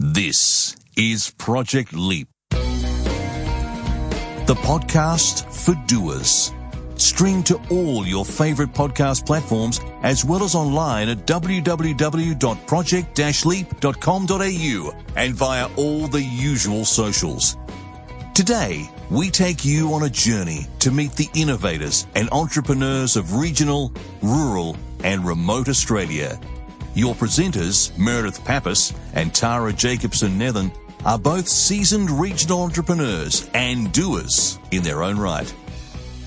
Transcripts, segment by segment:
This is Project Leap, the podcast for doers. Stream to all your favorite podcast platforms as well as online at www.project-leap.com.au and via all the usual socials. Today, we take you on a journey to meet the innovators and entrepreneurs of regional, rural, and remote Australia. Your presenters, Meredith Pappas and Tara Jacobson Nevin, are both seasoned regional entrepreneurs and doers in their own right.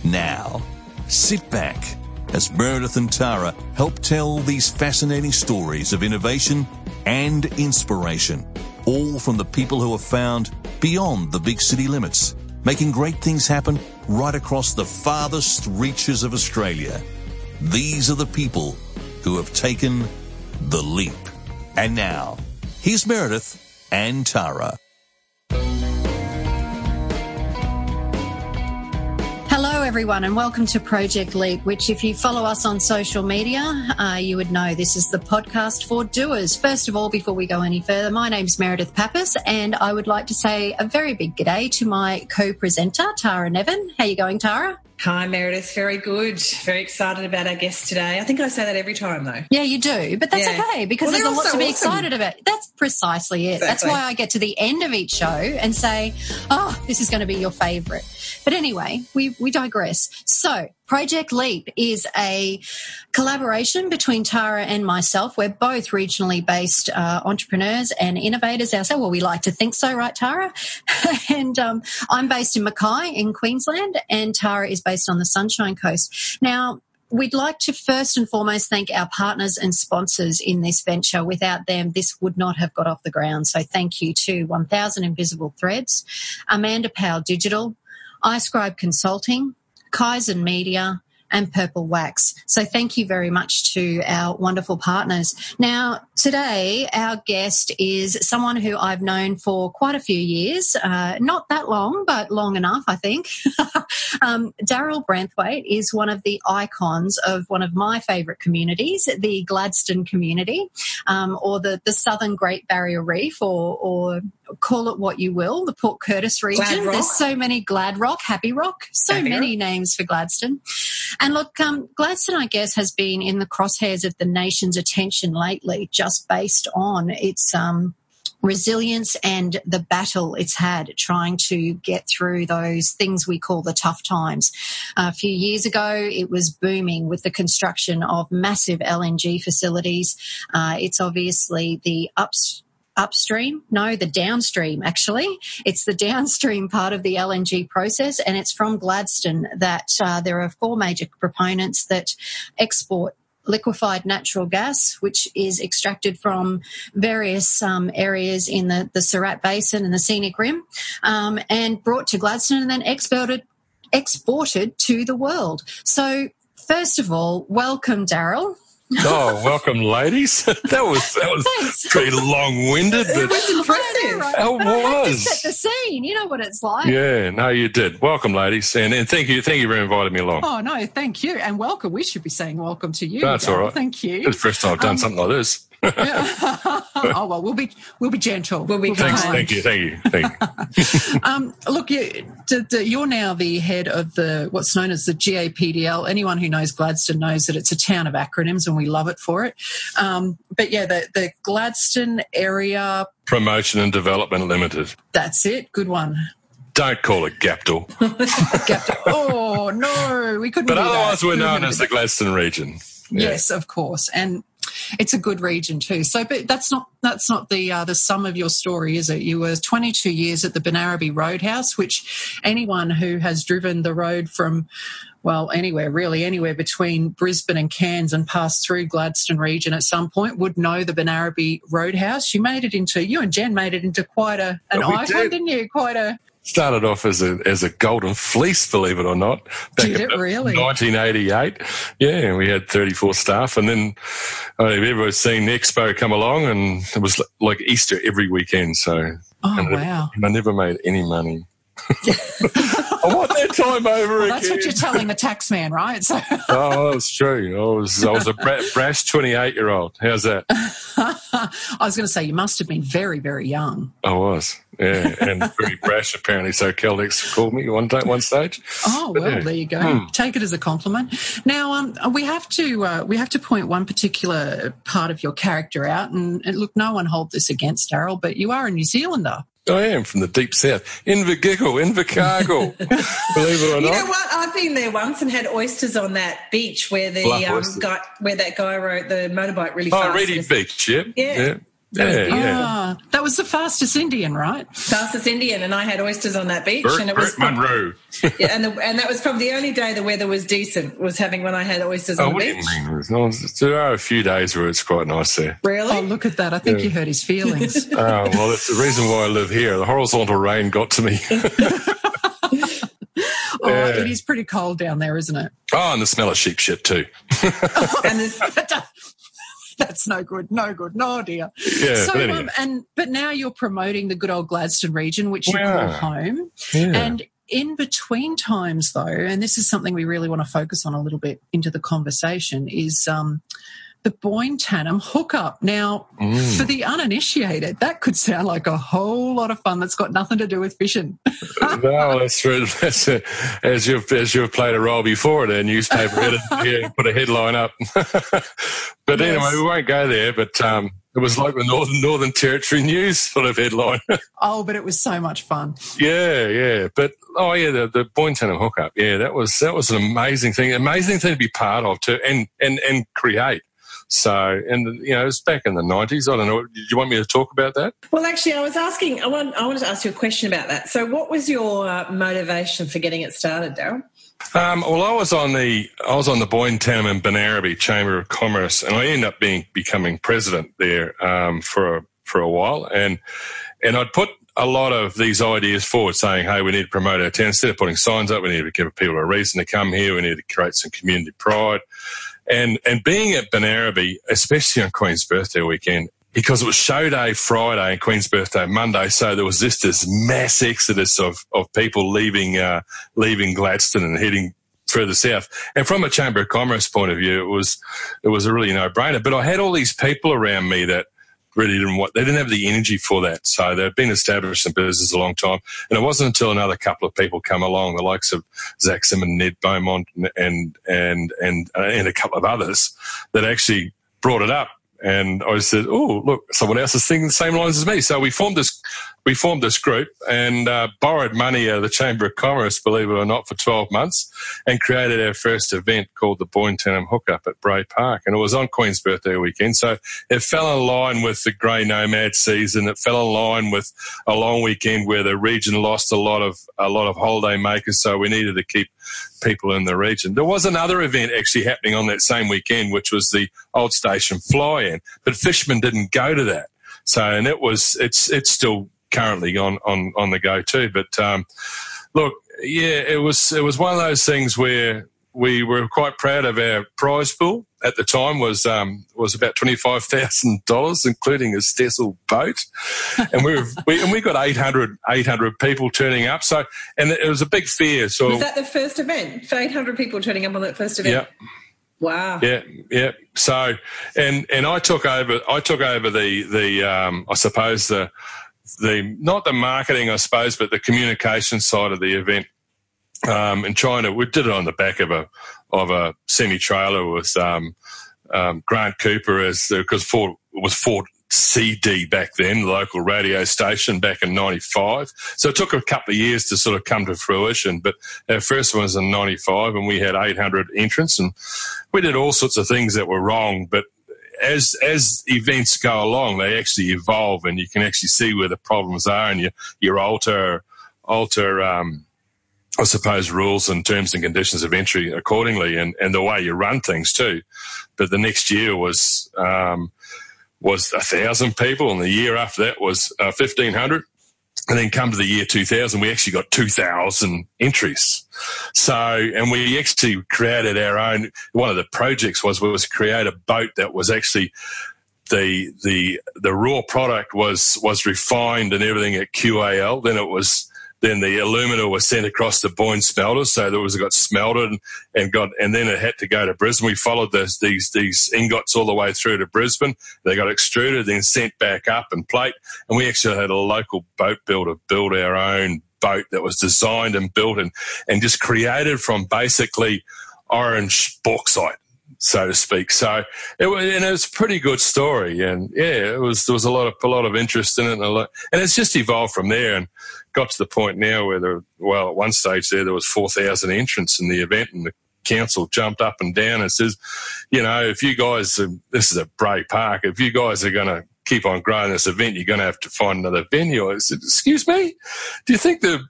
Now, sit back as Meredith and Tara help tell these fascinating stories of innovation and inspiration, all from the people who are found beyond the big city limits, making great things happen right across the farthest reaches of Australia. These are the people who have taken the leap. And now, here's Meredith and Tara. Hello, everyone, and welcome to Project Leap, which, if you follow us on social media, uh, you would know this is the podcast for doers. First of all, before we go any further, my name's Meredith Pappas, and I would like to say a very big g'day to my co-presenter, Tara Nevin. How you going, Tara? Hi, Meredith. Very good. Very excited about our guest today. I think I say that every time, though. Yeah, you do, but that's yeah. okay because well, there's a lot to be awesome. excited about. That's precisely it. Exactly. That's why I get to the end of each show and say, "Oh, this is going to be your favorite. But anyway, we we digress. So, Project Leap is a collaboration between Tara and myself. We're both regionally based uh, entrepreneurs and innovators ourselves. Well, we like to think so, right, Tara? and um, I'm based in Mackay in Queensland, and Tara is based on the Sunshine Coast. Now, we'd like to first and foremost thank our partners and sponsors in this venture. Without them, this would not have got off the ground. So thank you to 1000 Invisible Threads, Amanda Powell Digital, iScribe Consulting, Kaizen Media, and Purple Wax. So thank you very much to our wonderful partners. Now, today, our guest is someone who I've known for quite a few years, uh, not that long, but long enough, I think. um, Daryl Branthwaite is one of the icons of one of my favourite communities, the Gladstone community, um, or the, the Southern Great Barrier Reef, or, or call it what you will, the Port Curtis region. There's so many Glad Rock, Happy Rock, so Happy many Rock. names for Gladstone. And look, um, Gladstone, I guess, has been in the crosshairs of the nation's attention lately, just based on its um, resilience and the battle it's had trying to get through those things we call the tough times. A few years ago, it was booming with the construction of massive LNG facilities. Uh, it's obviously the ups upstream no the downstream actually it's the downstream part of the lng process and it's from gladstone that uh, there are four major proponents that export liquefied natural gas, which is extracted from various um, areas in the, the Surat Basin and the Scenic Rim, um, and brought to Gladstone and then exported exported to the world. So, first of all, welcome, Daryl. Oh, welcome, ladies. that was that was Thanks. pretty long-winded, but it was impressive. Right? It was. set the scene. You know what it's like. Yeah, no, you did. Welcome, ladies, and, and thank you, thank you for inviting me along. Oh no, thank you, and welcome. We should be saying welcome to you. That's all right. Thank you. It's the first time I've done um, something like this. oh well, we'll be we'll be gentle. We'll be we'll Thanks, thank you, thank you, thank you. um, look, you, you're now the head of the what's known as the GAPDL. Anyone who knows Gladstone knows that it's a town of acronyms, and we love it for it. Um, but yeah, the the Gladstone area Promotion and Development Limited. That's it. Good one. Don't call it Gapdal. Gapdal. Oh no, we couldn't. But otherwise, we're known as the Gladstone region. Yeah. Yes, of course, and it's a good region too. So, but that's not that's not the uh, the sum of your story, is it? You were 22 years at the Benaraby Roadhouse, which anyone who has driven the road from well, anywhere really, anywhere between Brisbane and Cairns and passed through Gladstone region at some point would know the Benaraby Roadhouse. You made it into you and Jen made it into quite a an icon, did. didn't you? Quite a started off as a as a golden fleece, believe it or not. Back Did it really? 1988. Yeah, we had 34 staff, and then uh, I have ever seen the expo come along, and it was like Easter every weekend. So, oh wow! I never made any money. I want that time over well, again. That's what you're telling the tax man, right? So. oh, that's true. I was, I was a brash 28 year old. How's that? I was going to say, you must have been very, very young. I was, yeah, and very brash apparently. So Caltex called me one day, one stage. Oh well, yeah. there you go. Hmm. Take it as a compliment. Now, um, we have to uh, we have to point one particular part of your character out, and, and look, no one hold this against Daryl, but you are a New Zealander. I am from the deep south, Invergiggle, Invercargill. Believe it or not. You know what? I've been there once and had oysters on that beach where the um, guy, where that guy rode the motorbike really oh, fast. Oh, Oreti Beach, yep. yeah. yeah. That yeah, was yeah. Ah, that was the fastest Indian, right? Fastest Indian, and I had oysters on that beach, Burt, and it was Burt Munro. yeah, and the, and that was probably the only day the weather was decent. Was having when I had oysters oh, on the beach. Mean, there are a few days where it's quite nice there. Really? Oh, look at that! I think yeah. you hurt his feelings. oh well, that's the reason why I live here. The horizontal rain got to me. Oh, yeah. it is pretty cold down there, isn't it? Oh, and the smell of sheep shit too. and that's no good, no good, no dear. Yeah, so, um, and but now you're promoting the good old Gladstone region, which you call home, yeah. and in between times though, and this is something we really want to focus on a little bit into the conversation, is um, the Boyne Tannum hookup. Now, mm. for the uninitiated, that could sound like a whole lot of fun that's got nothing to do with fishing. no, that's, that's a, as you've as you've played a role before in a newspaper editor, put a headline up. but yes. anyway, we won't go there. But um, it was like the Northern Northern Territory News sort of headline. oh, but it was so much fun. Yeah, yeah. But oh yeah, the, the Boyne Tannum hookup. Yeah, that was that was an amazing thing, amazing thing to be part of too, and and and create. So, and you know, it's back in the nineties. I don't know. Did you want me to talk about that? Well, actually, I was asking. I, want, I wanted to ask you a question about that. So, what was your uh, motivation for getting it started, Daryl? Um, well, I was on the I was on the Boyne Tannum and Benaraby Chamber of Commerce, and I ended up being becoming president there um, for a, for a while, and and I'd put a lot of these ideas forward, saying, "Hey, we need to promote our town. Instead of putting signs up, we need to give people a reason to come here. We need to create some community pride." And and being at Benaraby, especially on Queen's birthday weekend, because it was show day Friday and Queen's birthday Monday, so there was just this mass exodus of of people leaving uh, leaving Gladstone and heading further south. And from a Chamber of Commerce point of view, it was it was a really no brainer. But I had all these people around me that really didn't want, they didn't have the energy for that. So they've been established in business a long time. And it wasn't until another couple of people come along, the likes of Zach Simon, Ned Beaumont and, and, and, uh, and a couple of others that actually brought it up. And I said, "Oh, look, someone else is thinking the same lines as me." So we formed this we formed this group and uh, borrowed money out of the Chamber of Commerce, believe it or not, for 12 months and created our first event called the Boyne Tannum Hookup at Bray Park. And it was on Queen's birthday weekend. So it fell in line with the Grey Nomad season. It fell in line with a long weekend where the region lost a lot of, a lot of holiday makers. So we needed to keep people in the region. There was another event actually happening on that same weekend, which was the Old Station Fly-In, but Fishman didn't go to that. So, and it was, it's, it's still currently on on on the go too. But um, look, yeah, it was it was one of those things where we were quite proud of our prize pool at the time was um, was about twenty five thousand dollars, including a Stessl boat, and we, were, we and we got 800, 800 people turning up. So and it was a big fear. So was that the first event for eight hundred people turning up on that first event? Yeah. Wow. Yeah, yeah. So, and and I took over. I took over the the um, I suppose the the not the marketing, I suppose, but the communication side of the event. Um, trying to, we did it on the back of a of a semi trailer with um, um, Grant Cooper as because Ford was Ford CD back then, the local radio station back in 95. So it took a couple of years to sort of come to fruition. But our first one was in 95 and we had 800 entrants and we did all sorts of things that were wrong. But as as events go along, they actually evolve, and you can actually see where the problems are, and you you alter alter. Um, I suppose rules and terms and conditions of entry accordingly, and, and the way you run things too. But the next year was um, was a thousand people, and the year after that was uh, fifteen hundred. And then come to the year 2000, we actually got 2,000 entries. So, and we actually created our own, one of the projects was, was create a boat that was actually the, the, the raw product was, was refined and everything at QAL. Then it was, then the alumina was sent across the Boyne smelters, so there was got smelted and got, and then it had to go to Brisbane. We followed this, these these ingots all the way through to Brisbane. They got extruded, then sent back up and plate. And we actually had a local boat builder build our own boat that was designed and built and and just created from basically orange bauxite so to speak. So it was, and it was a pretty good story, and yeah, it was there was a lot of a lot of interest in it, and, lot, and it's just evolved from there, and got to the point now where there, well, at one stage there there was four thousand entrants in the event, and the council jumped up and down and says, you know, if you guys, um, this is a Bray Park, if you guys are going to keep on growing this event, you're going to have to find another venue. I said, excuse me, do you think the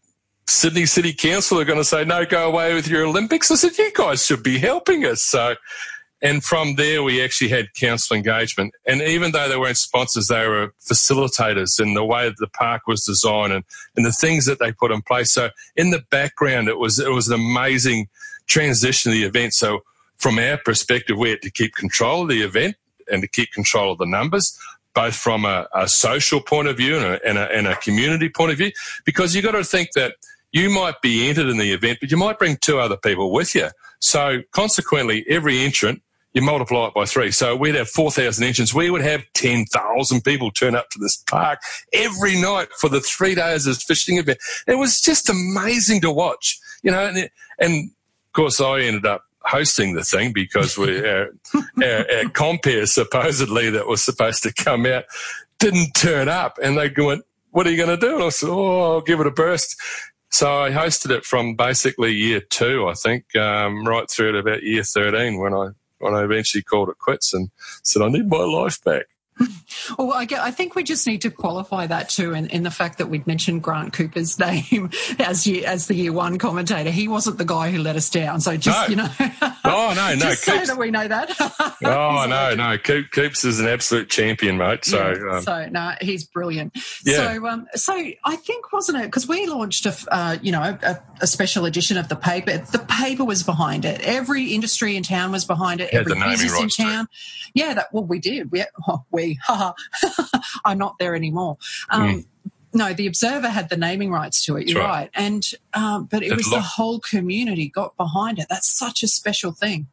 Sydney City Council are going to say, no, go away with your Olympics? I said, you guys should be helping us. So and from there, we actually had council engagement. And even though they weren't sponsors, they were facilitators in the way that the park was designed and, and the things that they put in place. So in the background, it was, it was an amazing transition of the event. So from our perspective, we had to keep control of the event and to keep control of the numbers, both from a, a social point of view and a, and, a, and a community point of view, because you've got to think that you might be entered in the event, but you might bring two other people with you. So consequently, every entrant you multiply it by three. So we'd have 4,000 entrants. We would have 10,000 people turn up to this park every night for the three days of this fishing event. It was just amazing to watch, you know, and, and of course I ended up hosting the thing because we, our, our, our compere supposedly that was supposed to come out didn't turn up and they went, what are you going to do? And I said, oh, I'll give it a burst. So I hosted it from basically year two, I think, um, right through to about year 13 when I when I eventually called it quits and said, I need my life back. Well, I, I, think we just need to qualify that too, in, in the fact that we'd mentioned Grant Cooper's name as year, as the year one commentator. He wasn't the guy who let us down. So just no. you know, oh no, no, just Coops, so that we know that. oh no, no, Coops is an absolute champion, mate. So yeah, um, so no, he's brilliant. Yeah. So um, so I think wasn't it because we launched a uh, you know a, a, special edition of the paper. The paper was behind it. Every industry in town was behind it. Every business in town. Too. Yeah, that well we did. We, oh, we I'm not there anymore. Um, mm. No, the Observer had the naming rights to it. You're right. right. and um, but it was the whole community got behind it. That's such a special thing.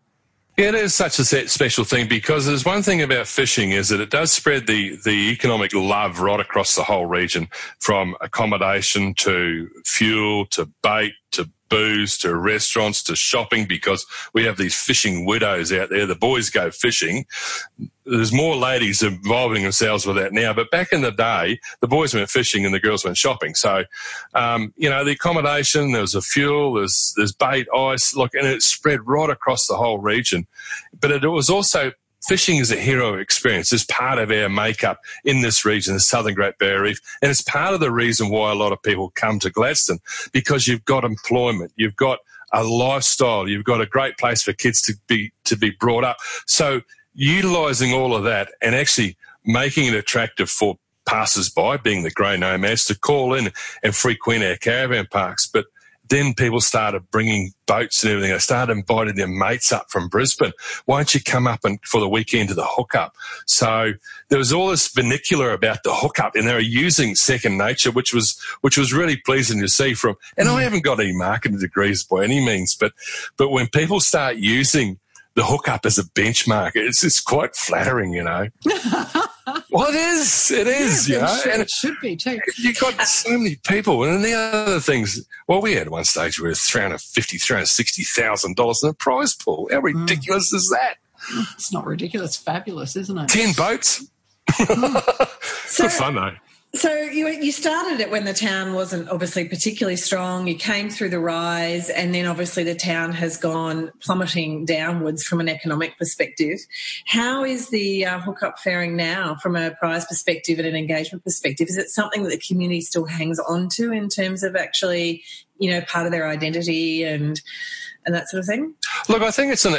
Yeah, It is such a special thing because there's one thing about fishing is that it does spread the, the economic love right across the whole region from accommodation to fuel to bait to booze to restaurants to shopping because we have these fishing widows out there. The boys go fishing. There's more ladies involving themselves with that now, but back in the day, the boys went fishing and the girls went shopping. So, um, you know, the accommodation, there was a fuel, there's, there's bait, ice, look, and it spread right across the whole region. But it was also fishing is a hero experience. It's part of our makeup in this region, the Southern Great Barrier Reef. And it's part of the reason why a lot of people come to Gladstone because you've got employment, you've got a lifestyle, you've got a great place for kids to be, to be brought up. So utilizing all of that and actually making it attractive for passers by, being the grey nomads, to call in and frequent our caravan parks. But then people started bringing boats and everything. They started inviting their mates up from Brisbane. Why don't you come up and for the weekend to the hookup? So there was all this vernacular about the hookup, and they were using second nature, which was which was really pleasing to see. From and I haven't got any marketing degrees by any means, but but when people start using the hookup as a benchmark, it's it's quite flattering, you know. well, it is. It is. Yeah, you know? and it should be too. You've got so many people, and the other things. Well, we had one stage where three hundred fifty, three hundred sixty thousand dollars in a prize pool. How hmm. ridiculous mm. is that? It's not ridiculous. It's fabulous, isn't it? Ten boats. Mm. so, Good fun though. So you you started it when the town wasn't obviously particularly strong. You came through the rise, and then obviously the town has gone plummeting downwards from an economic perspective. How is the uh, hookup faring now from a prize perspective and an engagement perspective? Is it something that the community still hangs on to in terms of actually, you know, part of their identity and and that sort of thing? Look, I think it's an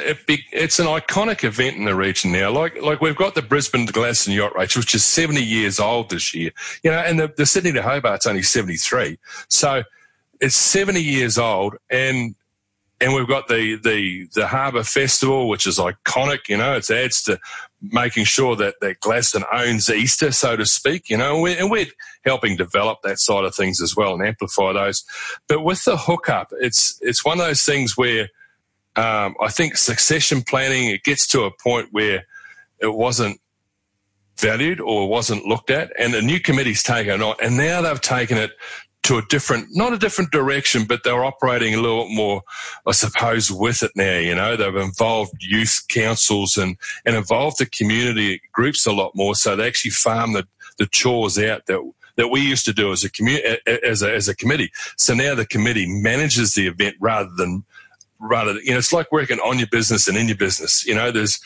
it's an iconic event in the region now. Like like we've got the Brisbane to Gladstone yacht race, which is seventy years old this year. You know, and the, the Sydney to Hobart's only seventy three. So it's seventy years old, and and we've got the the the Harbour Festival, which is iconic. You know, it adds to making sure that that Gladstone owns Easter, so to speak. You know, and we're helping develop that side of things as well and amplify those. But with the hookup, it's it's one of those things where um, I think succession planning it gets to a point where it wasn't valued or wasn't looked at, and the new committee's taken it on, and now they've taken it to a different, not a different direction, but they're operating a little bit more, I suppose, with it now. You know, they've involved youth councils and, and involved the community groups a lot more. So they actually farm the, the chores out that, that we used to do as a community, as a, as a committee. So now the committee manages the event rather than, rather you know, it's like working on your business and in your business. You know, there's,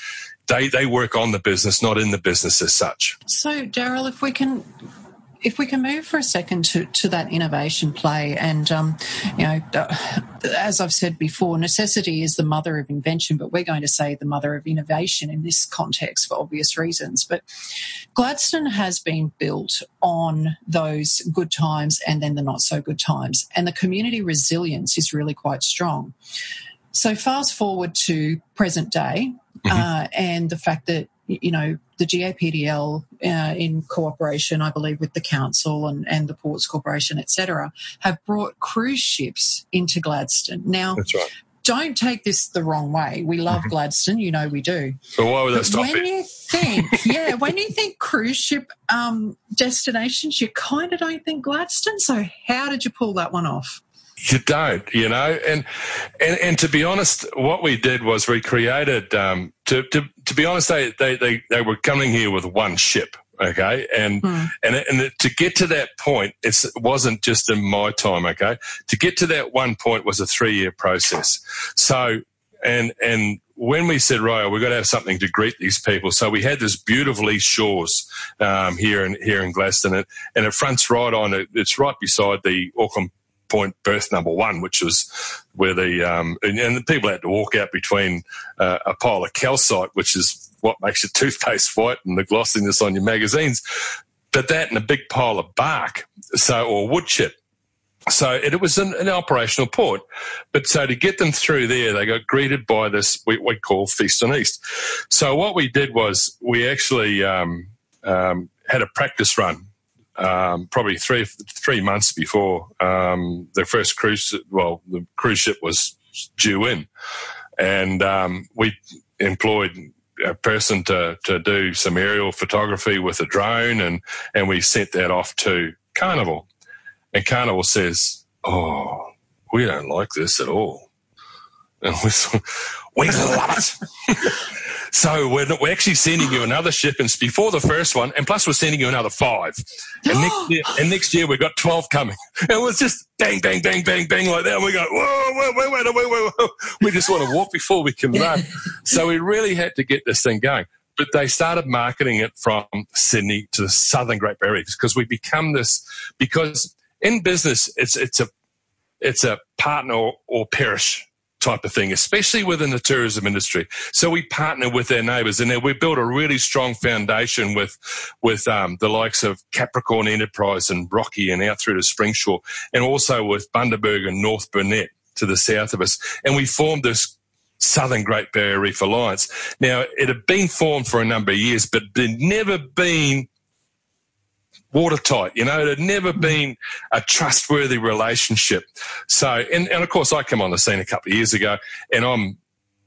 they, they work on the business, not in the business as such. So, Daryl, if we can if we can move for a second to, to that innovation play, and um, you know, uh, as I've said before, necessity is the mother of invention, but we're going to say the mother of innovation in this context for obvious reasons. But Gladstone has been built on those good times and then the not so good times, and the community resilience is really quite strong. So, fast forward to present day, mm-hmm. uh, and the fact that you know, the GAPDL uh, in cooperation, I believe, with the council and, and the Ports Corporation, etc., have brought cruise ships into Gladstone. Now, that's right. Don't take this the wrong way. We love mm-hmm. Gladstone, you know we do. So why would that stop when it? you think, yeah, when you think cruise ship um, destinations, you kind of don't think Gladstone. So how did you pull that one off? You don't, you know, and and and to be honest, what we did was we created. Um, to to to be honest, they they they, they were coming here with one ship, okay, and mm. and and to get to that point, it wasn't just in my time, okay. To get to that one point was a three year process. So and and when we said, right, we've got to have something to greet these people. So we had this beautiful East Shores um, here in here in Gladstone, and, and it fronts right on it. It's right beside the Auckland point berth number one, which was where the um, and, and, the people had to walk out between uh, a pile of calcite, which is what makes your toothpaste white and the glossiness on your magazines. But that and a big pile of bark, so or wood chip. So it, was an, an, operational port. But so to get them through there, they got greeted by this we, we call Feast on East. So what we did was we actually um, um, had a practice run um, probably three three months before um, the first cruise. Well, the cruise ship was due in, and um, we employed a person to to do some aerial photography with a drone, and and we sent that off to Carnival, and Carnival says, "Oh, we don't like this at all." And we, we love it. So we're, we're actually sending you another ship and before the first one, and plus we're sending you another five. And next year, and next year we've got 12 coming. And it was just bang, bang, bang, bang, bang like that. And we go, whoa, whoa, whoa, whoa, whoa, whoa, whoa. We just want to walk before we can run. so we really had to get this thing going. But they started marketing it from Sydney to the southern Great Barrier because we become this, because in business, it's, it's a, it's a partner or, or perish type of thing, especially within the tourism industry. So we partner with our neighbours, and we built a really strong foundation with with um, the likes of Capricorn Enterprise and Rocky, and out through to Springsure, and also with Bundaberg and North Burnett to the south of us. And we formed this Southern Great Barrier Reef Alliance. Now, it had been formed for a number of years, but there'd never been watertight. You know, it had never mm. been a trustworthy relationship. So, and, and of course, I come on the scene a couple of years ago, and I'm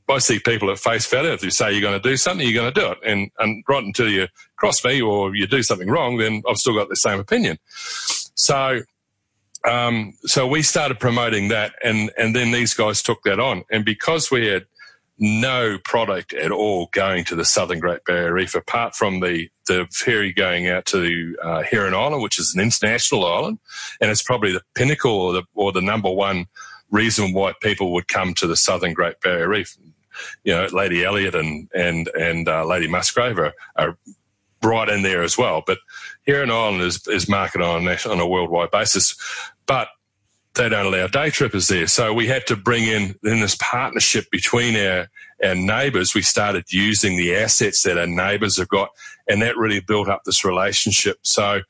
I see people at face value. If you say you're going to do something, you're going to do it. And, and right until you cross me or you do something wrong, then I've still got the same opinion. So, um, so we started promoting that, and and then these guys took that on. And because we had no product at all going to the southern Great Barrier Reef, apart from the, the ferry going out to uh, Heron Island, which is an international island, and it's probably the pinnacle or the, or the number one reason why people would come to the southern Great Barrier Reef. You know, Lady Elliot and and and uh, Lady Musgrave are, are right in there as well. But Heron Island is is marketed on a, on a worldwide basis, but they don't allow day trippers there. So we had to bring in, in this partnership between our, our neighbours. We started using the assets that our neighbours have got, and that really built up this relationship. So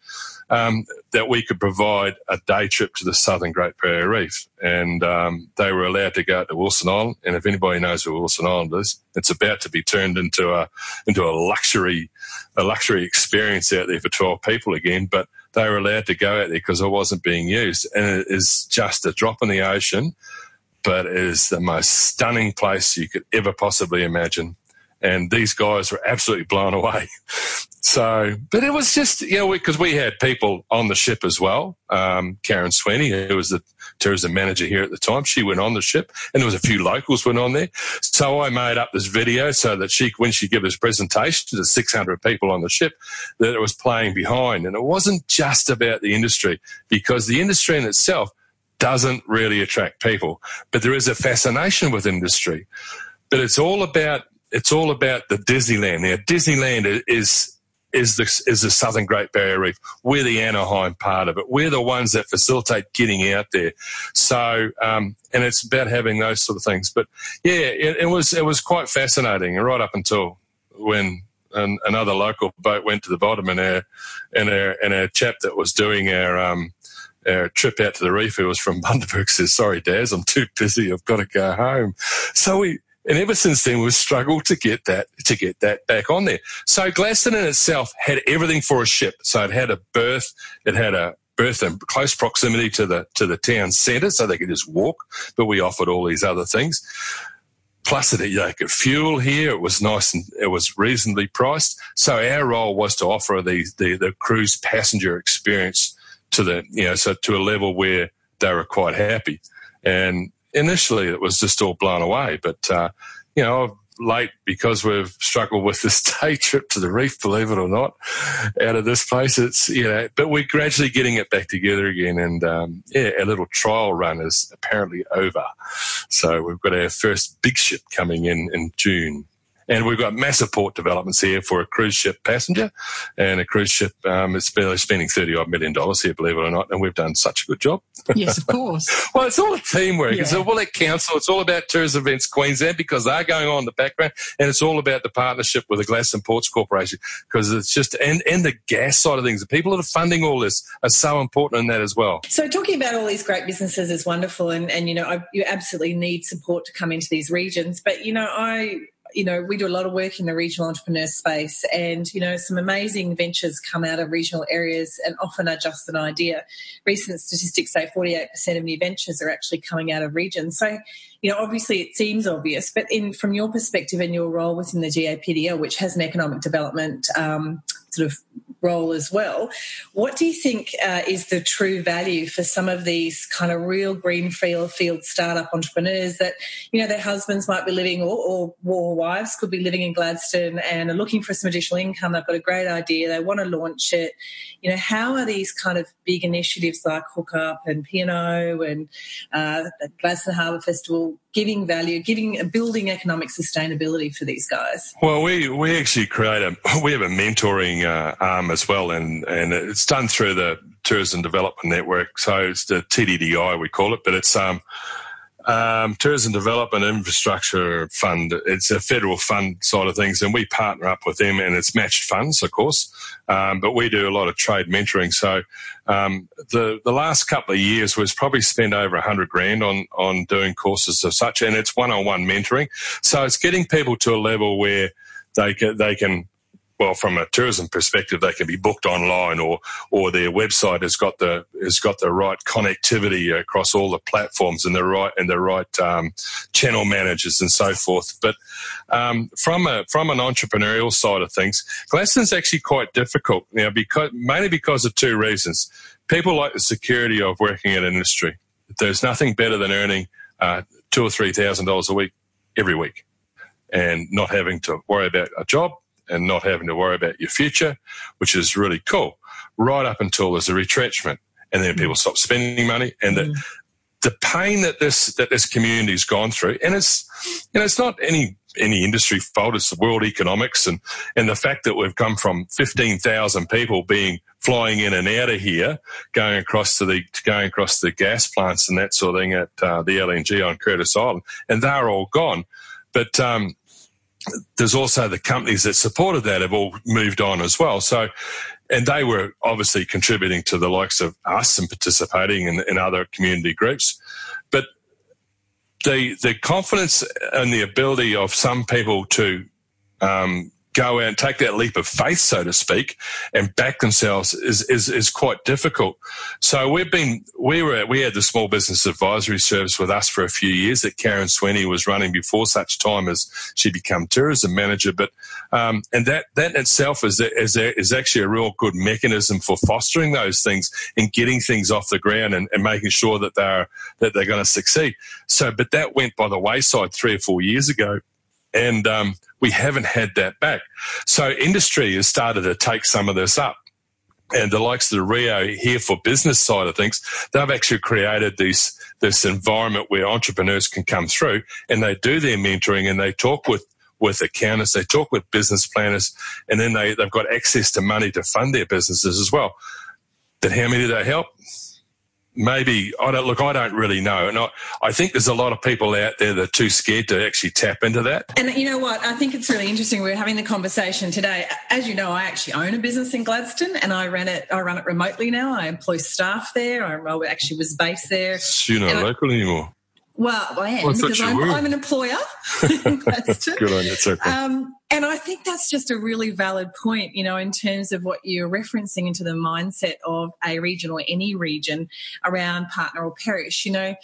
um, that we could provide a day trip to the southern Great Barrier Reef, and um, they were allowed to go to Wilson Island. And if anybody knows where Wilson Island is, it's about to be turned into a into a luxury a luxury experience out there for twelve people again. But they were allowed to go out there because it wasn't being used, and it is just a drop in the ocean. But it is the most stunning place you could ever possibly imagine and these guys were absolutely blown away. So, but it was just, you know, because we, we, had people on the ship as well. Um, Karen Sweeney, who was the tourism manager here at the time, she went on the ship and there was a few locals went on there. So I made up this video so that she, when she gave this presentation to the 600 people on the ship, that it was playing behind. And it wasn't just about the industry because the industry in itself doesn't really attract people, but there is a fascination with industry. But it's all about it's all about the Disneyland. Now, Disneyland is is the is the Southern Great Barrier Reef. We're the Anaheim part of it. We're the ones that facilitate getting out there. So, um, and it's about having those sort of things. But yeah, it, it was it was quite fascinating, right up until when an, another local boat went to the bottom, and our and our and our chap that was doing our um, our trip out to the reef, who was from Bundaberg, says, "Sorry, Daz, I'm too busy. I've got to go home." So we and ever since then, we've struggled to get that to get that back on there. So Gladstone in itself had everything for a ship. So it had a berth, it had a berth in close proximity to the to the town centre, so they could just walk. But we offered all these other things. Plus, it they could fuel here. It was nice and it was reasonably priced. So our role was to offer the the, the cruise passenger experience to the you know so to a level where they were quite happy. And initially it was just all blown away. But, uh, you know, late because we've struggled with this day trip to the reef, believe it or not, out of this place. It's, you know, but we're gradually getting it back together again. And, um, yeah, our little trial run is apparently over. So we've got our first big ship coming in in June. And we've got massive port developments here for a cruise ship passenger. And a cruise ship um, is spending 30 odd million dollars here, believe it or not. And we've done such a good job. Yes, of course. well, it's all a teamwork. Yeah. It's all at council. It's all about Tourism Events Queensland because they're going on in the background. And it's all about the partnership with the Gladstone Ports Corporation because it's just, and, and the gas side of things. The people that are funding all this are so important in that as well. So talking about all these great businesses is wonderful. And, and you know, I, you absolutely need support to come into these regions. But, you know, I you know, we do a lot of work in the regional entrepreneur space, and you know, some amazing ventures come out of regional areas, and often are just an idea. Recent statistics say 48% of new ventures are actually coming out of regions. So, you know, obviously it seems obvious, but in from your perspective and your role within the GAPDL, which has an economic development um, sort of role as well. What do you think uh, is the true value for some of these kind of real greenfield field startup entrepreneurs that, you know, their husbands might be living or, or, or wives could be living in Gladstone and are looking for some additional income. They've got a great idea. They want to launch it. You know, how are these kind of big initiatives like Hookup and P&O and uh, the Gladstone Harbour Festival giving value, giving building economic sustainability for these guys? Well, we we actually create a we have a mentoring uh, arm as well, and and it's done through the Tourism Development Network. So it's the TDDI we call it, but it's um um, Tourism Development Infrastructure Fund. It's a federal fund side of things, and we partner up with them, and it's matched funds, of course. Um, but we do a lot of trade mentoring. So um, the the last couple of years was probably spent over a hundred grand on on doing courses of such, and it's one on one mentoring. So it's getting people to a level where they can, they can well, from a tourism perspective, they can be booked online, or or their website has got the has got the right connectivity across all the platforms and the right and the right um, channel managers and so forth. But um, from a from an entrepreneurial side of things, Gladstone's actually quite difficult now because mainly because of two reasons. People like the security of working in an industry. There's nothing better than earning uh, two or three thousand dollars a week every week, and not having to worry about a job and not having to worry about your future, which is really cool, right up until there's a retrenchment and then people stop spending money and mm. the, the pain that this that this community's gone through, and it's you know it's not any any industry fault. It's the world economics and and the fact that we've come from fifteen thousand people being flying in and out of here, going across to the going across the gas plants and that sort of thing at uh, the LNG on Curtis Island, and they're all gone. But um, there's also the companies that supported that have all moved on as well. So and they were obviously contributing to the likes of us and participating in, in other community groups. But the the confidence and the ability of some people to um, go out and take that leap of faith, so to speak, and back themselves is, is, is quite difficult. So we've been, we were, we had the small business advisory service with us for a few years that Karen Sweeney was running before such time as she became tourism manager. But, um, and that, that in itself is, is, is actually a real good mechanism for fostering those things and getting things off the ground and, and making sure that they're, that they're going to succeed. So, but that went by the wayside three or four years ago and um, we haven't had that back. So industry has started to take some of this up. And the likes of the Rio here for business side of things, they've actually created this this environment where entrepreneurs can come through and they do their mentoring and they talk with with accountants, they talk with business planners, and then they, they've got access to money to fund their businesses as well. But how many do they help? Maybe I don't look. I don't really know, and I, I think there's a lot of people out there that are too scared to actually tap into that. And you know what? I think it's really interesting. We're having the conversation today. As you know, I actually own a business in Gladstone, and I run it. I run it remotely now. I employ staff there. I, I actually was based there. You're not local I, anymore. Well, I am well, I because I'm, I'm, an employer. Gladstone. Good on you. It's okay. Um, and I think that's just a really valid point, you know, in terms of what you're referencing into the mindset of a region or any region around partner or perish. You know,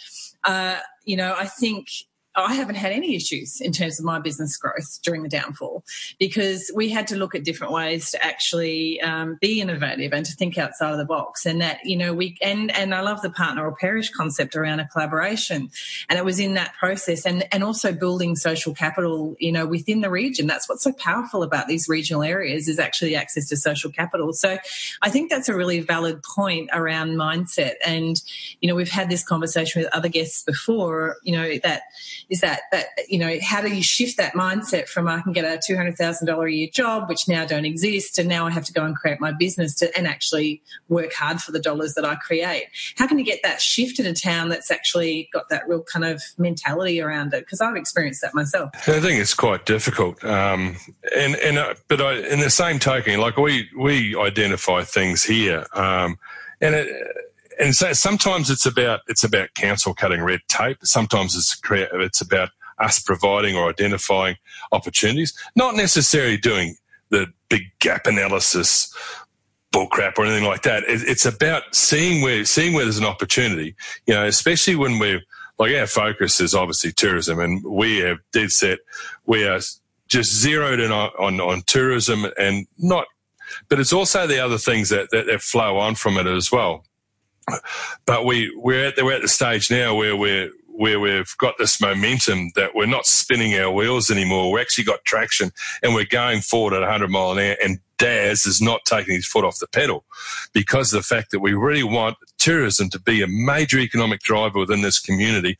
uh, you know, I think I haven't had any issues in terms of my business growth during the downfall because we had to look at different ways to actually um, be innovative and to think outside of the box. And that, you know, we, and, and I love the partner or perish concept around a collaboration. And it was in that process and, and also building social capital, you know, within the region. That's what's so powerful about these regional areas is actually access to social capital. So I think that's a really valid point around mindset. And, you know, we've had this conversation with other guests before, you know, that, is that that you know how do you shift that mindset from I can get a two hundred thousand dollar a year job, which now don't exist, and now I have to go and create my business to and actually work hard for the dollars that I create. How can you get that shift in a town that's actually got that real kind of mentality around it? Because I've experienced that myself. I think it's quite difficult, um, and and uh, but I, in the same token, like we we identify things here, um, and it and so sometimes it's about it's about council cutting red tape. Sometimes it's it's about us providing or identifying opportunities, not necessarily doing the big gap analysis bullcrap or anything like that. it's about seeing where seeing where there's an opportunity. You know, especially when we're like our focus is obviously tourism, and we have dead set we are just zeroed in on, on, on tourism and not, but it's also the other things that, that, that flow on from it as well but we we're at the, we're at the stage now where we're where we've got this momentum that we're not spinning our wheels anymore. We've actually got traction and we're going forward at 100 mile an hour. And Daz is not taking his foot off the pedal because of the fact that we really want tourism to be a major economic driver within this community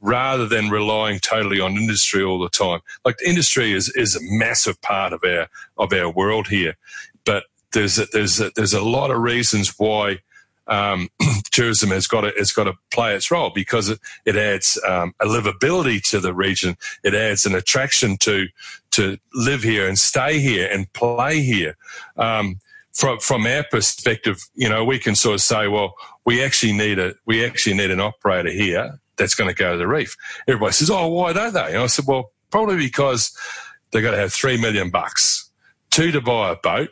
rather than relying totally on industry all the time. Like the industry is, is a massive part of our, of our world here. But there's a, there's a, there's a lot of reasons why um, tourism has got to has got to play its role because it, it adds um, a livability to the region. It adds an attraction to to live here and stay here and play here. Um, from from our perspective, you know, we can sort of say, well, we actually need a we actually need an operator here that's going to go to the reef. Everybody says, oh, why don't they? And I said, well, probably because they've got to have three million bucks, two to buy a boat,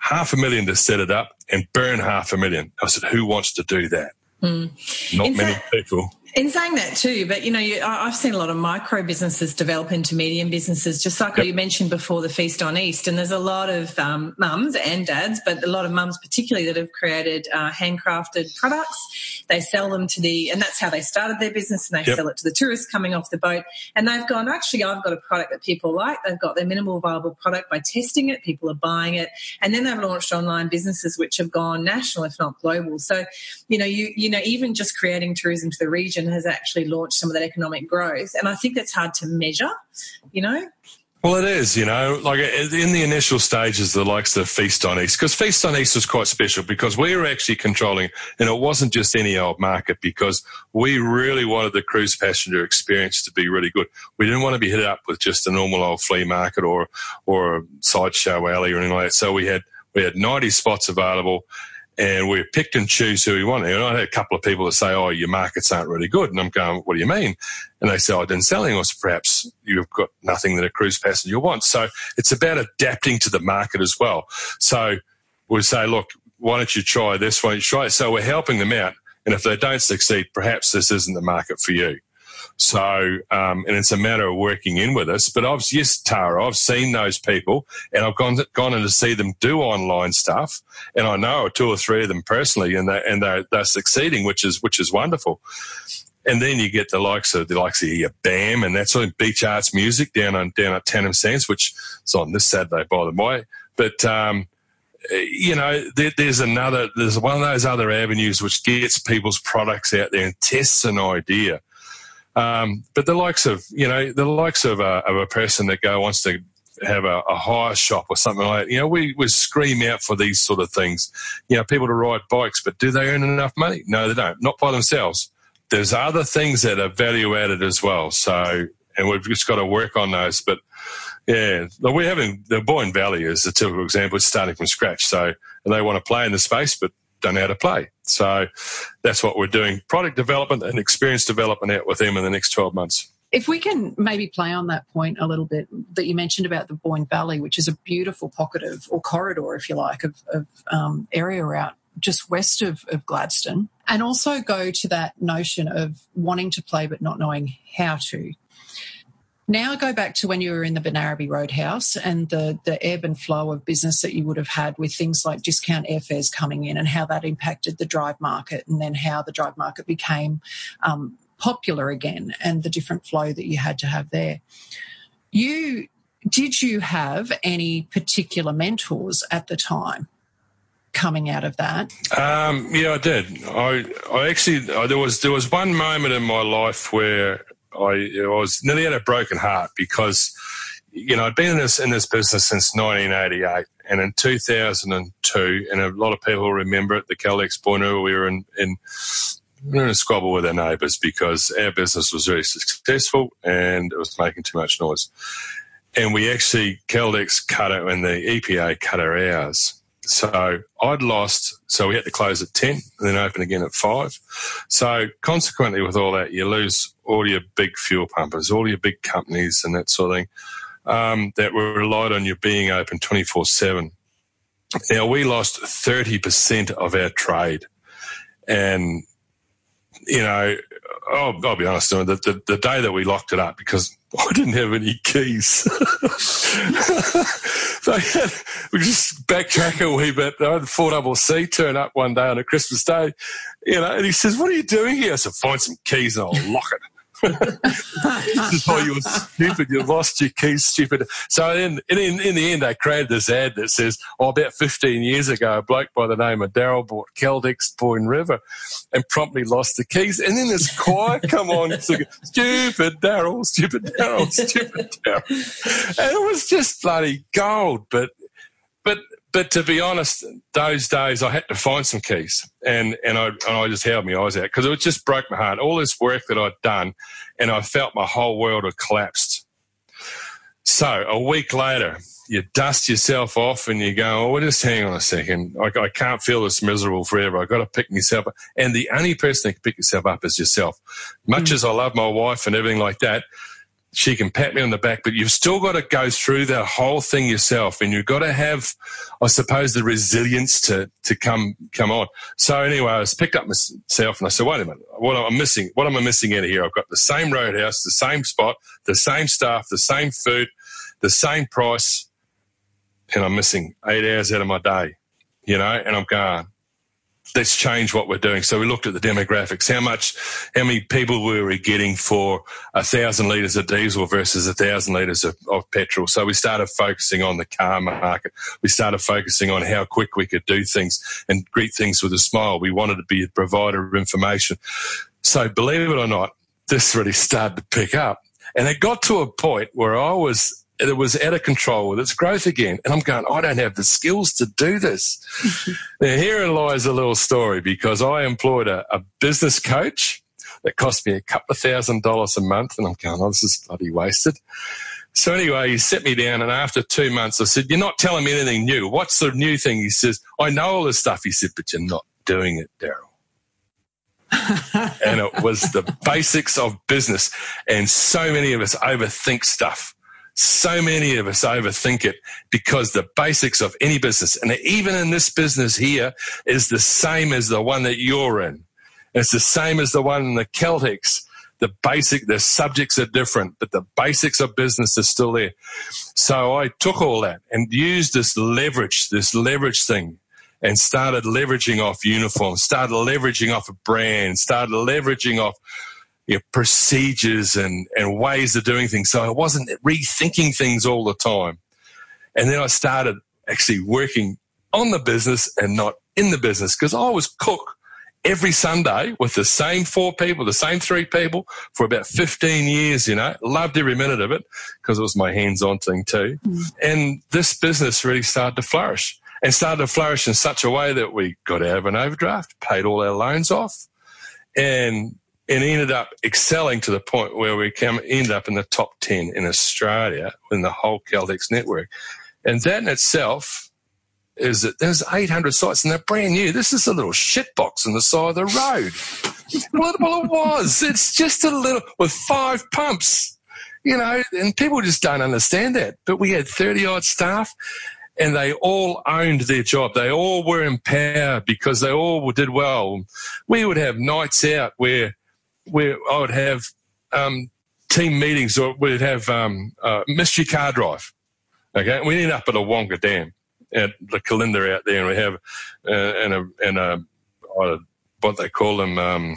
half a million to set it up and burn half a million. I said, who wants to do that? Mm. Not In many fact, people. In saying that too, but you know, you, I've seen a lot of micro businesses develop into medium businesses, just like yep. you mentioned before, the Feast on East. And there's a lot of um, mums and dads, but a lot of mums particularly that have created uh, handcrafted products. They sell them to the, and that's how they started their business, and they yep. sell it to the tourists coming off the boat. And they've gone, actually, I've got a product that people like. They've got their minimal viable product by testing it. People are buying it, and then they've launched online businesses which have gone national, if not global. So, you know, you you know, even just creating tourism to the region region has actually launched some of that economic growth. And I think that's hard to measure, you know. Well, it is, you know, like uh, in the initial stages, the likes of Feast on East, because Feast on East was quite special because we were actually controlling, and it wasn't just any old market because we really wanted the cruise passenger experience to be really good. We didn't want to be hit up with just a normal old flea market or, or a sideshow alley or anything like that. So we had, We had 90 spots available and we picked and choose who we wanted. And I had a couple of people that say, "Oh, your markets aren't really good," and I'm going, "What do you mean?" And they say, "Oh, then selling us, perhaps you've got nothing that a cruise passenger wants." So it's about adapting to the market as well. So we say, "Look, why don't you try this? Why don't you try it?" So we're helping them out, and if they don't succeed, perhaps this isn't the market for you. So, um, and it's a matter of working in with us. But I've, yes, Tara, I've seen those people and I've gone, gone in to see them do online stuff. And I know two or three of them personally and they and they're, they're succeeding, which is, which is wonderful. And then you get the likes of the likes of your BAM and that's sort Beach Arts Music down on down at Tannum Sands, which is on this Saturday, by the way. But um, you know, there, there's another, there's one of those other avenues which gets people's products out there and tests an idea. Um, but the likes of, you know, the likes of a, of a person that go wants to have a, a hire shop or something like that. You know, we, we scream out for these sort of things. You know, people to ride bikes, but do they earn enough money? No, they don't. Not by themselves. There's other things that are value added as well. So, and we've just got to work on those. But yeah, we're having the Boyne Valley is a typical example. It's starting from scratch. So they want to play in the space, but don't know how to play. So that's what we're doing product development and experience development out with them in the next 12 months. If we can maybe play on that point a little bit that you mentioned about the Boyne Valley, which is a beautiful pocket of, or corridor, if you like, of, of um, area out just west of, of Gladstone, and also go to that notion of wanting to play but not knowing how to. Now go back to when you were in the Benaraby Roadhouse and the, the ebb and flow of business that you would have had with things like discount airfares coming in and how that impacted the drive market and then how the drive market became um, popular again and the different flow that you had to have there. You did you have any particular mentors at the time? coming out of that? Um, yeah, I did. I, I actually there was there was one moment in my life where I, I was nearly had a broken heart because, you know, I'd been in this in this business since 1988, and in 2002, and a lot of people remember it, the Caltex Boyne, we were in, in we were in a squabble with our neighbours because our business was very successful and it was making too much noise. And we actually, Caltex cut it and the EPA cut our hours. So I'd lost, so we had to close at 10 and then open again at 5. So consequently, with all that, you lose all your big fuel pumpers, all your big companies and that sort of thing um, that were relied on you being open 24 7. Now, we lost 30% of our trade. And, you know, I'll, I'll be honest, the, the, the day that we locked it up, because I didn't have any keys. so had, we just backtrack a wee bit. I had 4CD turn up one day on a Christmas day, you know, and he says, What are you doing here? I said, Find some keys and I'll lock it this is why you were stupid. You lost your keys, stupid. So in, in, in the end, I created this ad that says, oh, about 15 years ago, a bloke by the name of Daryl bought Caltex Boyne River and promptly lost the keys. And then this choir come on, stupid Daryl, stupid Daryl, stupid Daryl. And it was just bloody gold. But, but but to be honest, those days I had to find some keys, and and I and I just held my eyes out because it just broke my heart. All this work that I'd done, and I felt my whole world had collapsed. So a week later, you dust yourself off and you go, oh, well, just hang on a second. I, I can't feel this miserable forever. I've got to pick myself up. And the only person that can pick yourself up is yourself. Much mm. as I love my wife and everything like that, she can pat me on the back, but you've still got to go through the whole thing yourself, and you've got to have, I suppose, the resilience to to come come on. So anyway, I was picked up myself, and I said, "Wait a minute, what am I missing? What am I missing out of here? I've got the same roadhouse, the same spot, the same staff, the same food, the same price, and I'm missing eight hours out of my day, you know, and I'm going." Let's change what we're doing. So we looked at the demographics, how much, how many people were we getting for a thousand litres of diesel versus a thousand litres of, of, petrol. So we started focusing on the car market. We started focusing on how quick we could do things and greet things with a smile. We wanted to be a provider of information. So believe it or not, this really started to pick up. And it got to a point where I was it was out of control with its growth again. And I'm going, I don't have the skills to do this. now, herein lies a little story because I employed a, a, business coach that cost me a couple of thousand dollars a month. And I'm going, oh, this is bloody wasted. So anyway, he set me down, and after two months, I said, "You're not telling me anything new. What's the new thing?" He says, "I know all this stuff." He said, "But you're not doing it, Daryl." and it was the basics of business. And so many of us overthink stuff. So many of us overthink it because the basics of any business, and even in this business here, is the same as the one that you're in. It's the same as the one in the Caltex. The basic, the subjects are different, but the basics of business is still there. So I took all that and used this leverage, this leverage thing and started leveraging off uniforms, started leveraging off a brand, started leveraging off you know, procedures and, and ways of doing things. So I wasn't rethinking things all the time. And then I started actually working on the business and not in the business because I was cook every Sunday with the same four people, the same three people for about 15 years, you know, loved every minute of it because it was my hands on thing too. Mm. And this business really started to flourish and started to flourish in such a way that we got out of an overdraft, paid all our loans off, and and ended up excelling to the point where we came, ended up in the top 10 in Australia in the whole Caltex network. And that in itself is that there's 800 sites and they're brand new. This is a little shitbox on the side of the road. well, well, it was. It's just a little, with five pumps, you know, and people just don't understand that. But we had 30 odd staff and they all owned their job. They all were empowered because they all did well. We would have nights out where, where I would have um, team meetings or we'd have um, uh, mystery car drive. Okay, we end up at Awoonga Dam at the Kalinda out there, and we have uh, and a and a what they call them. Um,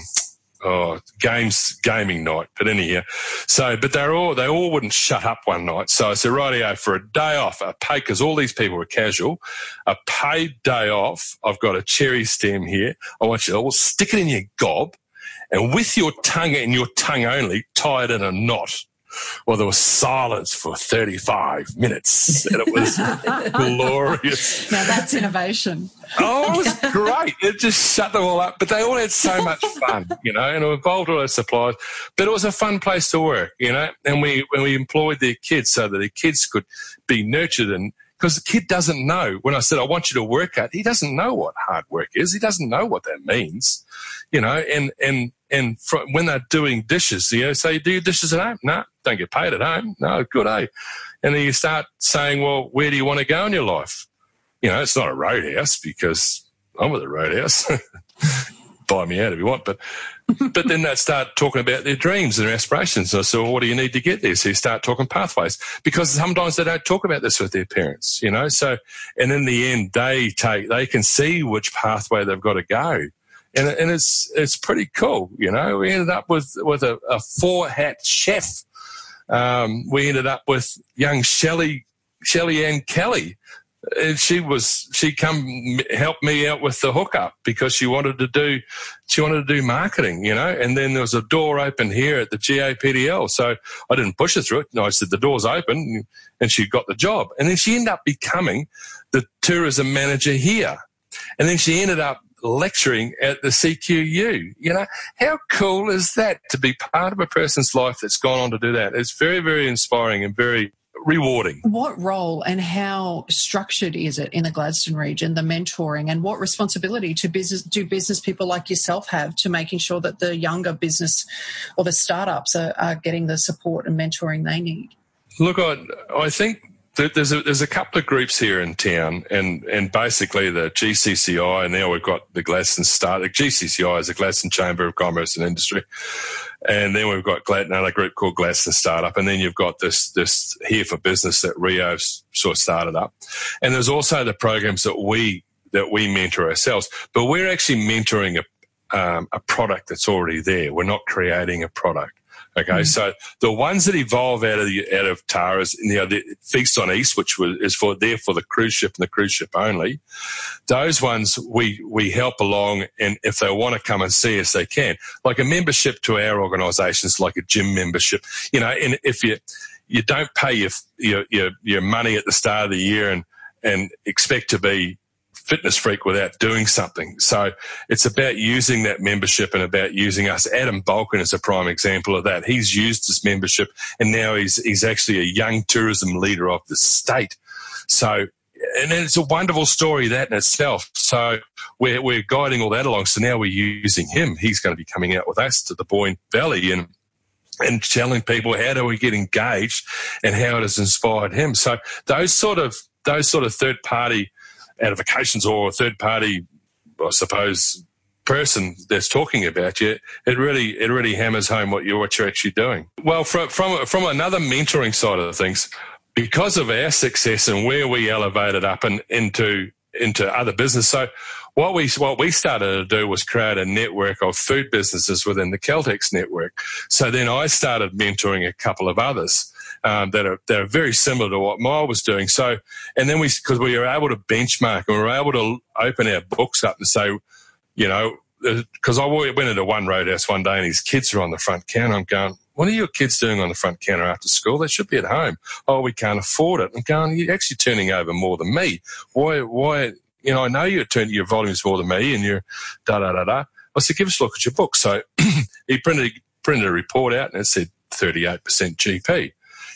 oh, games gaming night. But anyhow, so but they're all they all wouldn't shut up one night. So I said, rightio, for a day off, a pay because all these people were casual, a paid day off. I've got a cherry stem here. I want you to all stick it in your gob, and with your tongue and your tongue only, tie it in a knot. Well, there was silence for 35 minutes and it was glorious. Now that's innovation. oh, it was great. It just shut them all up. But they all had so much fun, you know, and it involved all those suppliers. But it was a fun place to work, you know, and we, when we employed their kids so that their kids could be nurtured and because the kid doesn't know. When I said, I want you to work at, he doesn't know what hard work is. He doesn't know what that means, you know, and, and, and when they're doing dishes, you know, say, do your dishes at home? No, don't get paid at home. No, good, eh? And then you start saying, well, where do you want to go in your life? You know, it's not a roadhouse because I'm with a roadhouse. Buy me out if you want, but but then they start talking about their dreams and their aspirations. And I said, well, what do you need to get there? So you start talking pathways because sometimes they don't talk about this with their parents, you know? So, and in the end, they take, they can see which pathway they've got to go. And, and it's, it's pretty cool, you know? We ended up with, with a, a four hat chef. Um, we ended up with young Shelley, Shelley Ann Kelly, and she was she come help me out with the hookup because she wanted to do she wanted to do marketing, you know. And then there was a door open here at the GAPDL, so I didn't push her through it. No, I said the door's open, and she got the job. And then she ended up becoming the tourism manager here, and then she ended up lecturing at the CQU. You know, how cool is that to be part of a person's life that's gone on to do that? It's very, very inspiring and very rewarding. What role and how structured is it in the Gladstone region, the mentoring, and what responsibility to business do business people like yourself have to making sure that the younger business or the startups are, are getting the support and mentoring they need? Look, I, I think there's a, there's a couple of groups here in town, and, and basically the GCCI, and now we've got the Gladstone Start. The GCCI is the Gladstone Chamber of Commerce and Industry, and then we've got another group called Gladstone Startup, and then you've got this this here for business that Rio sort of started up, and there's also the programs that we that we mentor ourselves, but we're actually mentoring a um, a product that's already there. We're not creating a product. Okay, mm-hmm. so the ones that evolve out of the, out of Tara's, you know, the Feast on East, which was, is for there for the cruise ship and the cruise ship only, those ones we we help along, and if they want to come and see us, they can. Like a membership to our organisations, like a gym membership, you know, and if you you don't pay your your your, your money at the start of the year and and expect to be fitness freak without doing something. So it's about using that membership and about using us. Adam Balkin is a prime example of that. He's used his membership and now he's, he's actually a young tourism leader of the state. So, and it's a wonderful story that in itself. So we're, we're guiding all that along. So now we're using him. He's going to be coming out with us to the Boyne Valley and and telling people how do we get engaged and how it has inspired him. So those sort of those sort of third party edifications or third party, I suppose, person that's talking about you, it really it really hammers home what you're what you're actually doing. Well, from from from another mentoring side of things, because of our success and where we elevated up and into into other business. So what we what we started to do was create a network of food businesses within the Caltex network. So then I started mentoring a couple of others um, that are that are very similar to what Mile was doing. So, and then we because we were able to benchmark and we were able to open our books up and say, you know, because I went into one roadhouse one day and his kids are on the front counter. I'm going, what are your kids doing on the front counter after school? They should be at home. Oh, we can't afford it. I'm going, you're actually turning over more than me. Why, why, you know, I know you're turning your volumes more than me and you're da da da da. I said, give us a look at your book. So he printed, printed a report out and it said 38% GP.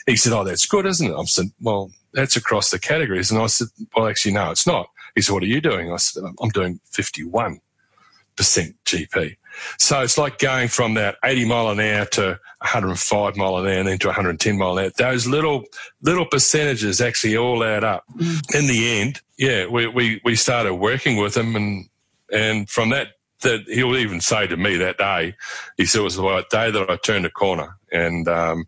He said, Oh, that's good, isn't it? I said, Well, that's across the categories. And I said, Well, actually, no, it's not. He said, What are you doing? I said, I'm doing 51% GP. So it's like going from that 80 mile an hour to 105 mile an hour and then to 110 mile an hour. Those little, little percentages actually all add up. Mm. In the end, yeah, we, we, we started working with him and, and from that, that he'll even say to me that day, he said it was the day that I turned a corner and, um,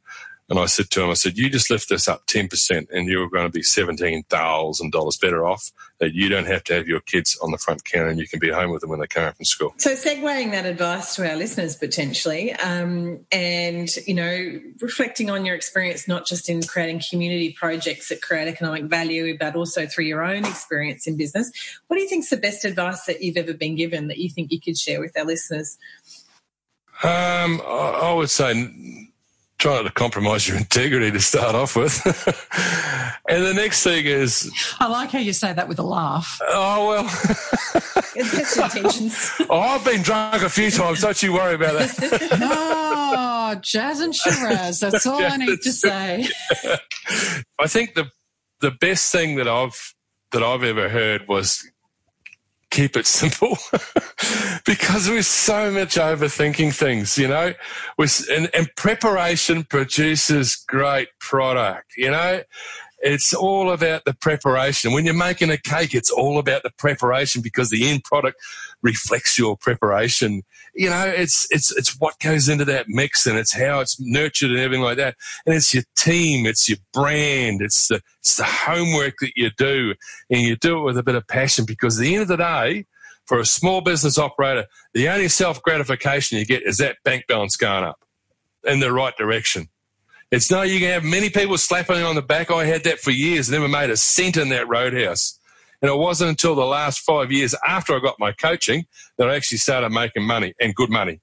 and I said to him, I said, you just lift this up 10% and you're going to be $17,000 better off that you don't have to have your kids on the front counter and you can be home with them when they come home from school. So segueing that advice to our listeners potentially um, and, you know, reflecting on your experience, not just in creating community projects that create economic value, but also through your own experience in business, what do you think is the best advice that you've ever been given that you think you could share with our listeners? Um, I would say try not to compromise your integrity to start off with. and the next thing is. I like how you say that with a laugh. Oh, well. intentions. oh, I've been drunk a few times. Don't you worry about that. oh, Jazz and Shiraz. That's all I need to say. I think the the best thing that I've that I've ever heard was keep it simple. Because we're so much overthinking things, you know, and, and preparation produces great product, you know, it's all about the preparation. When you're making a cake, it's all about the preparation because the end product reflects your preparation. You know, it's, it's, it's what goes into that mix and it's how it's nurtured and everything like that. And it's your team, it's your brand, it's the, it's the homework that you do and you do it with a bit of passion because at the end of the day, for a small business operator, the only self gratification you get is that bank balance going up in the right direction. It's no, you can have many people slapping on the back. I had that for years, never made a cent in that roadhouse. And it wasn't until the last five years after I got my coaching that I actually started making money and good money.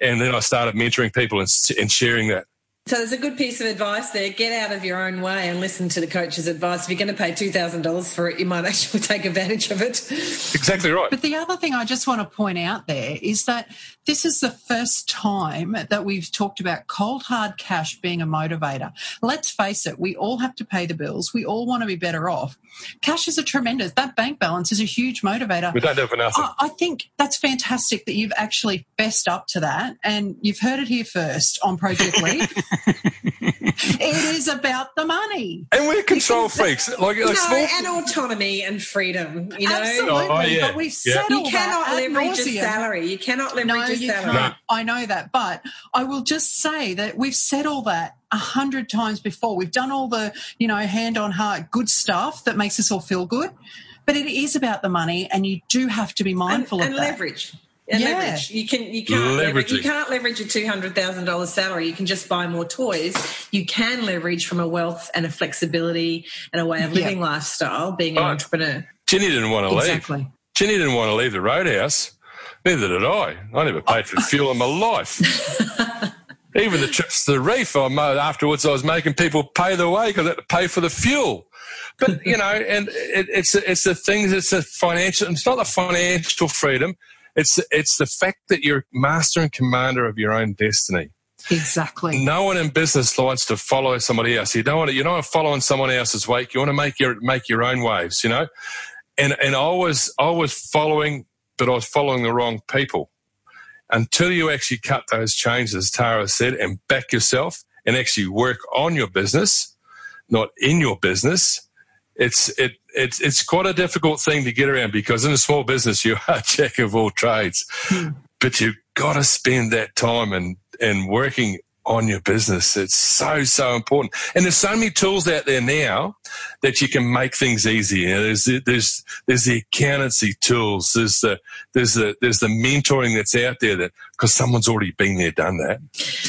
And then I started mentoring people and, and sharing that. So there's a good piece of advice there. Get out of your own way and listen to the coach's advice. If you're going to pay $2,000 for it, you might actually take advantage of it. Exactly right. But the other thing I just want to point out there is that this is the first time that we've talked about cold hard cash being a motivator. Let's face it, we all have to pay the bills. We all want to be better off. Cash is a tremendous, that bank balance is a huge motivator. We don't do for nothing. I, I think that's fantastic that you've actually fessed up to that and you've heard it here first on Project Leap. it is about the money. And we're control freaks. Like, like no, and autonomy and freedom, you know? Absolutely. Oh, yeah. But we've yeah. said you cannot leverage your salary. You cannot leverage no, a salary. Can't. I know that. But I will just say that we've said all that a hundred times before. We've done all the, you know, hand on heart good stuff that makes us all feel good. But it is about the money, and you do have to be mindful and, of and that. leverage and yeah. leverage. You can you can't leverage, you can't leverage a two hundred thousand dollars salary. You can just buy more toys. You can leverage from a wealth and a flexibility and a way of living lifestyle. Being an entrepreneur. Jenny didn't want to exactly. leave. Jenny didn't want to leave the roadhouse. Neither did I. I never paid for fuel in my life. Even the trips to the reef, I afterwards I was making people pay the way because I had to pay for the fuel. But you know, and it, it's it's the things. It's the financial. It's not the financial freedom. It's it's the fact that you're master and commander of your own destiny. Exactly. No one in business wants to follow somebody else. You don't want to, you don't want to follow in someone else's wake. You want to make your make your own waves. You know, and and I was I was following, but I was following the wrong people. Until you actually cut those chains, as Tara said, and back yourself and actually work on your business, not in your business, it's it it's it's quite a difficult thing to get around because in a small business you are jack of all trades, hmm. but you've got to spend that time and and working on your business. It's so, so important. And there's so many tools out there now that you can make things easier. You know, there's, there's, there's the accountancy tools. There's the, there's the, there's the mentoring that's out there that, because someone's already been there, done that.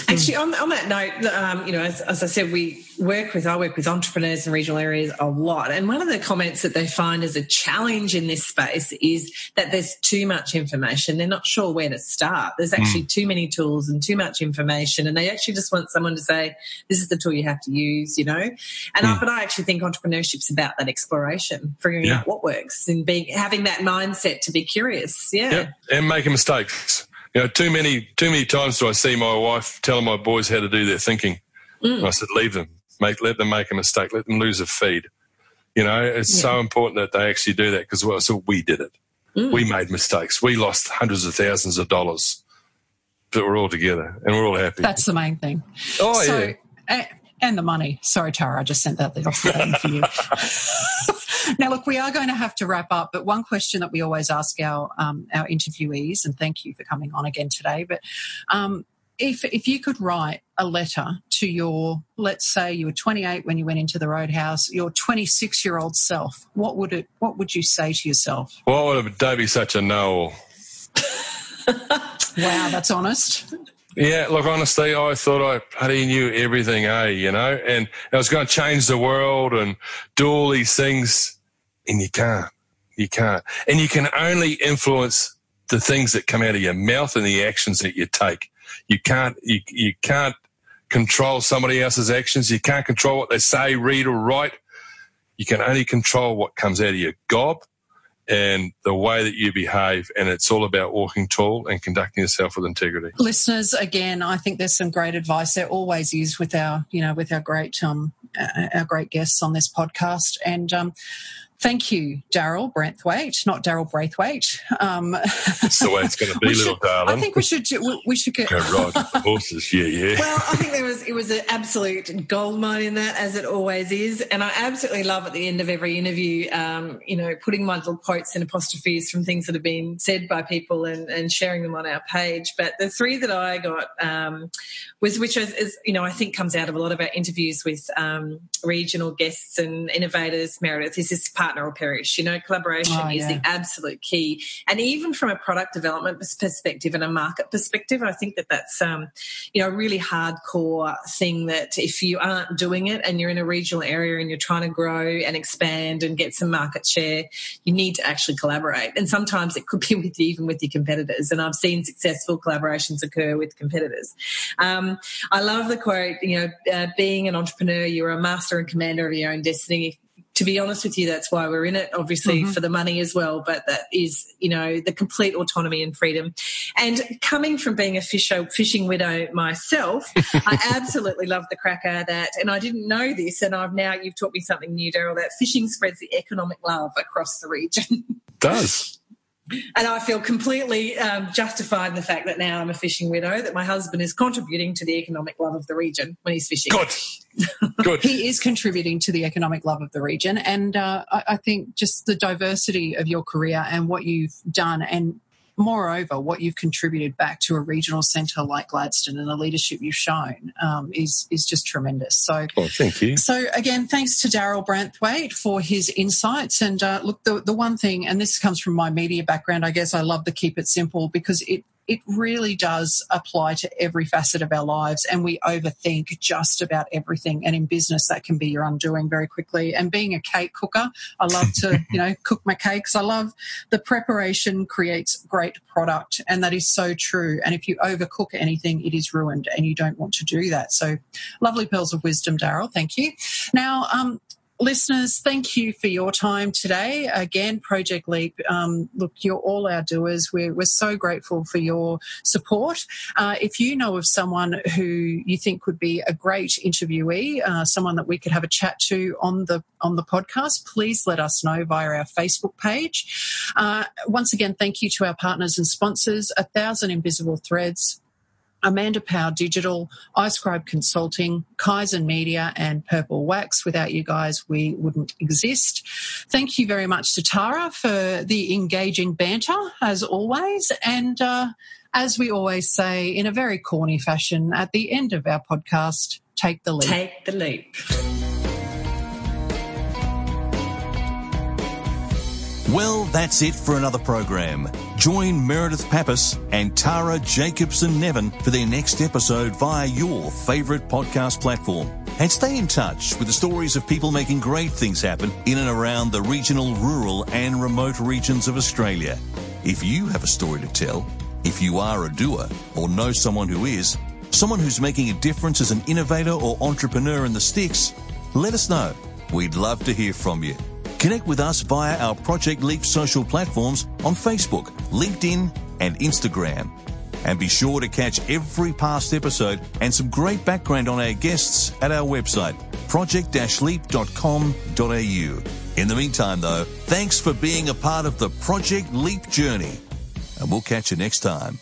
Actually, on, on that note, um, you know, as, as, I said, we work with, I work with entrepreneurs in regional areas a lot. And one of the comments that they find as a challenge in this space is that there's too much information. They're not sure where to start. There's actually mm. too many tools and too much information. And they actually just want someone to say, this is the tool you have to use, you know? And mm. I, but I actually think entrepreneurship's about that exploration, figuring yeah. out what works and being, having that mindset to be curious. Yeah. Yep. And making mistakes. You know, too many too many times do I see my wife telling my boys how to do their thinking. Mm. I said, leave them, make let them make a mistake, let them lose a feed. You know, it's yeah. so important that they actually do that because well, so we did it. Mm. We made mistakes. We lost hundreds of thousands of dollars, but we're all together and we're all happy. That's the main thing. Oh so, yeah. And the money. Sorry, Tara, I just sent that off the for you. now, look, we are going to have to wrap up, but one question that we always ask our um, our interviewees, and thank you for coming on again today, but um, if if you could write a letter to your, let's say you were 28 when you went into the Roadhouse, your 26 year old self, what would it? What would you say to yourself? Why would Don't be such a no. wow, that's honest. Yeah, look, honestly, I thought I bloody knew everything, eh, you know, and I was going to change the world and do all these things and you can't. You can't. And you can only influence the things that come out of your mouth and the actions that you take. You can't, you, you can't control somebody else's actions. You can't control what they say, read or write. You can only control what comes out of your gob and the way that you behave. And it's all about walking tall and conducting yourself with integrity. Listeners, again, I think there's some great advice. There always is with our, you know, with our great, um, our great guests on this podcast. And, um, Thank you, Daryl Braithwaite, not Daryl Braithwaite. Um, That's the way it's going to be, little should, darling. I think we should we should get go ride horses. Yeah, yeah. Well, I think there was it was an absolute gold mine in that, as it always is, and I absolutely love at the end of every interview, um, you know, putting my little quotes and apostrophes from things that have been said by people and, and sharing them on our page. But the three that I got um, was, which is, is, you know, I think comes out of a lot of our interviews with um, regional guests and innovators. Meredith this is part partner or perish. You know, collaboration oh, is the absolute key. And even from a product development perspective and a market perspective, I think that that's, um, you know, a really hardcore thing that if you aren't doing it and you're in a regional area and you're trying to grow and expand and get some market share, you need to actually collaborate. And sometimes it could be with even with your competitors. And I've seen successful collaborations occur with competitors. Um, I love the quote, you know, uh, being an entrepreneur, you're a master and commander of your own destiny to be honest with you, that's why we're in it, obviously mm-hmm. for the money as well, but that is, you know, the complete autonomy and freedom. And coming from being a fish, fishing widow myself, I absolutely love the cracker that, and I didn't know this, and I've now, you've taught me something new, Daryl, that fishing spreads the economic love across the region. does and I feel completely um, justified in the fact that now I'm a fishing widow, that my husband is contributing to the economic love of the region when he's fishing. Good. Good. he is contributing to the economic love of the region. And uh, I, I think just the diversity of your career and what you've done and moreover, what you've contributed back to a regional centre like Gladstone and the leadership you've shown um, is is just tremendous. So, well, thank you. So again, thanks to Daryl Braithwaite for his insights. And uh, look, the the one thing, and this comes from my media background, I guess I love to keep it simple because it it really does apply to every facet of our lives and we overthink just about everything. And in business, that can be your undoing very quickly. And being a cake cooker, I love to, you know, cook my cakes. I love the preparation creates great product. And that is so true. And if you overcook anything, it is ruined and you don't want to do that. So lovely pearls of wisdom, Daryl. Thank you. Now, um, listeners, thank you for your time today. Again, Project Leap, um, look, you're all our doers. We're, we're so grateful for your support. Uh, if you know of someone who you think would be a great interviewee, uh, someone that we could have a chat to on the on the podcast, please let us know via our Facebook page. Uh, once again, thank you to our partners and sponsors, A Thousand Invisible Threads, Amanda Power Digital, iScribe Consulting, Kaizen Media, and Purple Wax. Without you guys, we wouldn't exist. Thank you very much to Tara for the engaging banter, as always. And uh, as we always say, in a very corny fashion, at the end of our podcast, take the leap. Take the leap. Well, that's it for another program. Join Meredith Pappas and Tara Jacobson Nevin for their next episode via your favourite podcast platform. And stay in touch with the stories of people making great things happen in and around the regional, rural, and remote regions of Australia. If you have a story to tell, if you are a doer or know someone who is, someone who's making a difference as an innovator or entrepreneur in the sticks, let us know. We'd love to hear from you. Connect with us via our Project Leap social platforms on Facebook, LinkedIn, and Instagram. And be sure to catch every past episode and some great background on our guests at our website, project-leap.com.au. In the meantime, though, thanks for being a part of the Project Leap journey. And we'll catch you next time.